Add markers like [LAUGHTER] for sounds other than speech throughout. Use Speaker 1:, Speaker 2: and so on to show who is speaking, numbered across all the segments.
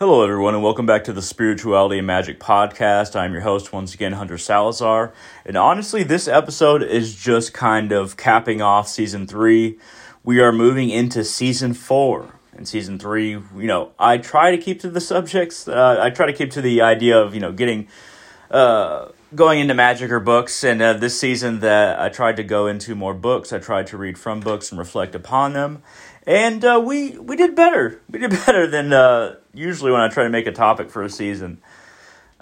Speaker 1: Hello, everyone, and welcome back to the Spirituality and Magic Podcast. I'm your host, once again, Hunter Salazar. And honestly, this episode is just kind of capping off season three. We are moving into season four. In season three, you know, I try to keep to the subjects. Uh, I try to keep to the idea of, you know, getting, uh, going into magic or books. And uh, this season, that I tried to go into more books. I tried to read from books and reflect upon them and uh, we we did better. We did [LAUGHS] better than uh, usually when I try to make a topic for a season.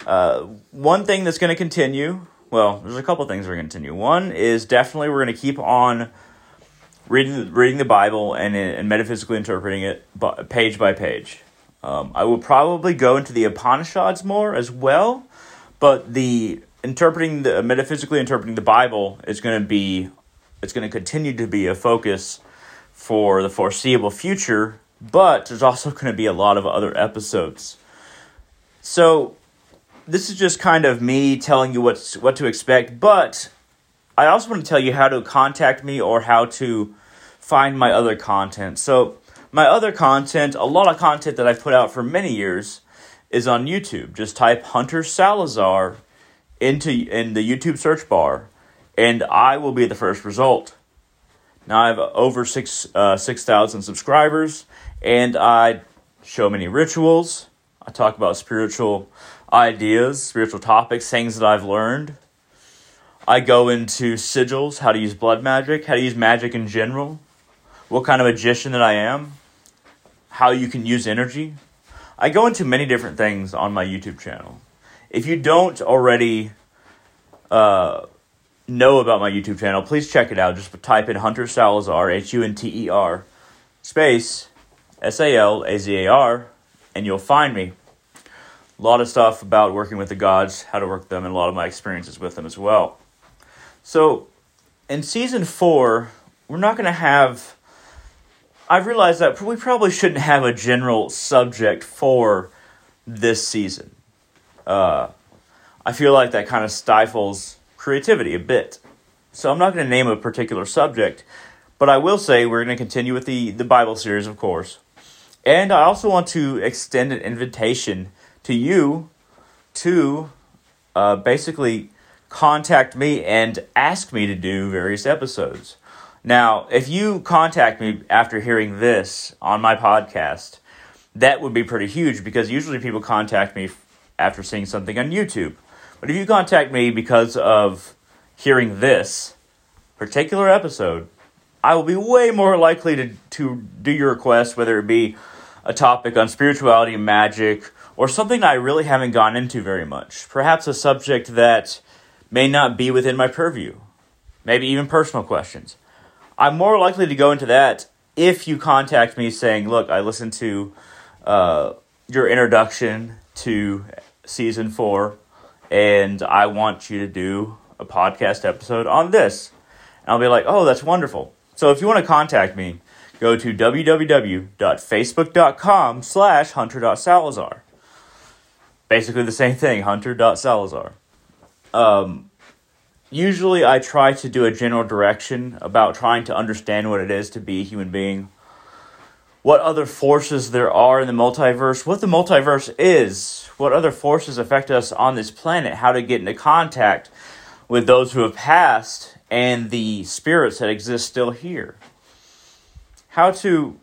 Speaker 1: Uh, one thing that's going to continue. Well, there's a couple things are going to continue. One is definitely we're going to keep on reading reading the Bible and and metaphysically interpreting it page by page. Um, I will probably go into the Upanishads more as well, but the interpreting the metaphysically interpreting the Bible is going to be it's going to continue to be a focus for the foreseeable future, but there's also [LAUGHS] going to be a lot of other episodes. So, this is just kind of me telling you what's, what to expect, but I also want to tell you how to contact me or how to find my other content. So, my other content, a lot of content that I've put out for many years, is on YouTube. Just type Hunter Salazar into in the YouTube search bar, and I will be the first result. Now I have over six uh, six thousand subscribers, and I show many rituals. I talk about spiritual ideas, spiritual topics, things that I've learned. I go into sigils, how to use blood magic, how to use magic in general, what kind of magician that I am, how you can use energy. I go into many different things on my YouTube channel. If you don't already uh, know about my YouTube channel, please check it out. Just type in Hunter Salazar, H U N T E R, space S A L A Z A R, and you'll find me. A lot of stuff about working with the gods, how to work them, and a lot of my experiences with them as well. So, in season four, we're not going to have. I've realized that we probably shouldn't have a general subject for this season. Uh, I feel like that kind of stifles creativity a bit. So I'm not going to name a particular subject, but I will say we're going to continue with the, the Bible series, of course. And I also want to extend an invitation to you to uh, basically contact me and ask me to do various episodes. Now, if you contact me after hearing this on my podcast, that would be pretty huge because usually people contact me after seeing something on YouTube. But if you contact me because of hearing this particular episode, I will be way more likely to, to do your request, whether it be a topic on spirituality and magic or something I really haven't gone into very much. Perhaps a subject that may not be within my purview. Maybe even personal questions. I'm more likely to go into that if you contact me saying, Look, I listened to uh, your introduction to season four and I want you to do a podcast episode on this. And I'll be like, oh, that's wonderful. So if you want to contact me, go to www.facebook.com slash hunter.salazar. Basically the same thing, hunter.salazar. Um, usually I try to do a general direction about trying to understand what it is to be a human being what other forces there are in the multiverse, what the multiverse is, what other forces affect us on this planet, how to get into contact with those who have passed and the spirits that exist still here. How to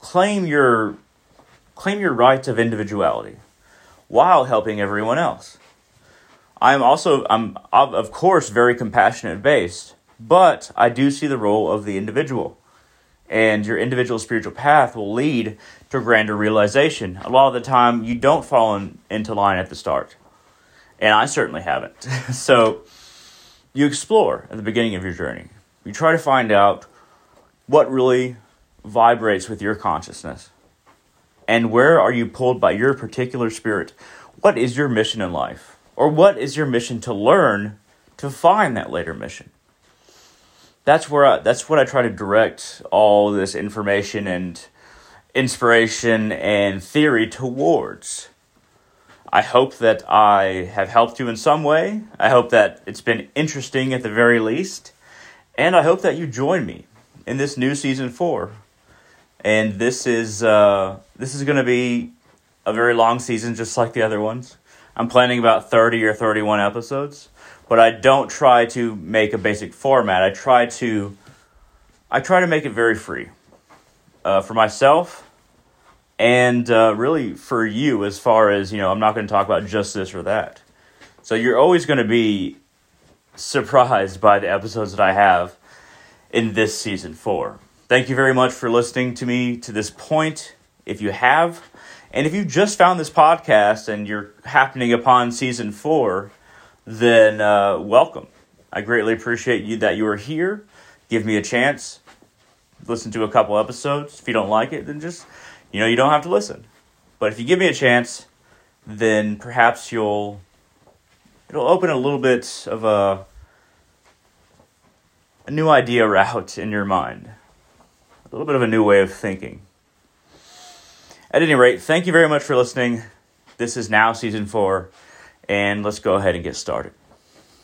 Speaker 1: claim your claim your rights of individuality while helping everyone else. I'm also I'm of course very compassionate based, but I do see the role of the individual and your individual spiritual path will lead to grander realization. A lot of the time, you don't fall in, into line at the start, and I certainly haven't. [LAUGHS] so, you explore at the beginning of your journey. You try to find out what really vibrates with your consciousness, and where are you pulled by your particular spirit. What is your mission in life? Or what is your mission to learn to find that later mission? That's where I, that's what I try to direct all this information and inspiration and theory towards. I hope that I have helped you in some way. I hope that it's been interesting at the very least. And I hope that you join me in this new season four. And this is uh, this is going to be a very long season, just like the other ones. I'm planning about 30 or 31 episodes, but I don't try to make a basic format. I try to I try to make it very free uh, for myself and uh, really for you as far as, you know, I'm not going to talk about just this or that. So you're always going to be surprised by the episodes that I have in this season four. Thank you very much for listening to me to this point. If you have, and if you just found this podcast and you're happening upon season four, then uh, welcome. I greatly appreciate you that you are here. Give me a chance. Listen to a couple episodes. If you don't like it, then just, you know, you don't have to listen. But if you give me a chance, then perhaps you'll, it'll open a little bit of a, a new idea route in your mind, a little bit of a new way of thinking. At any rate, thank you very much for listening. This is now season four, and let's go ahead and get started.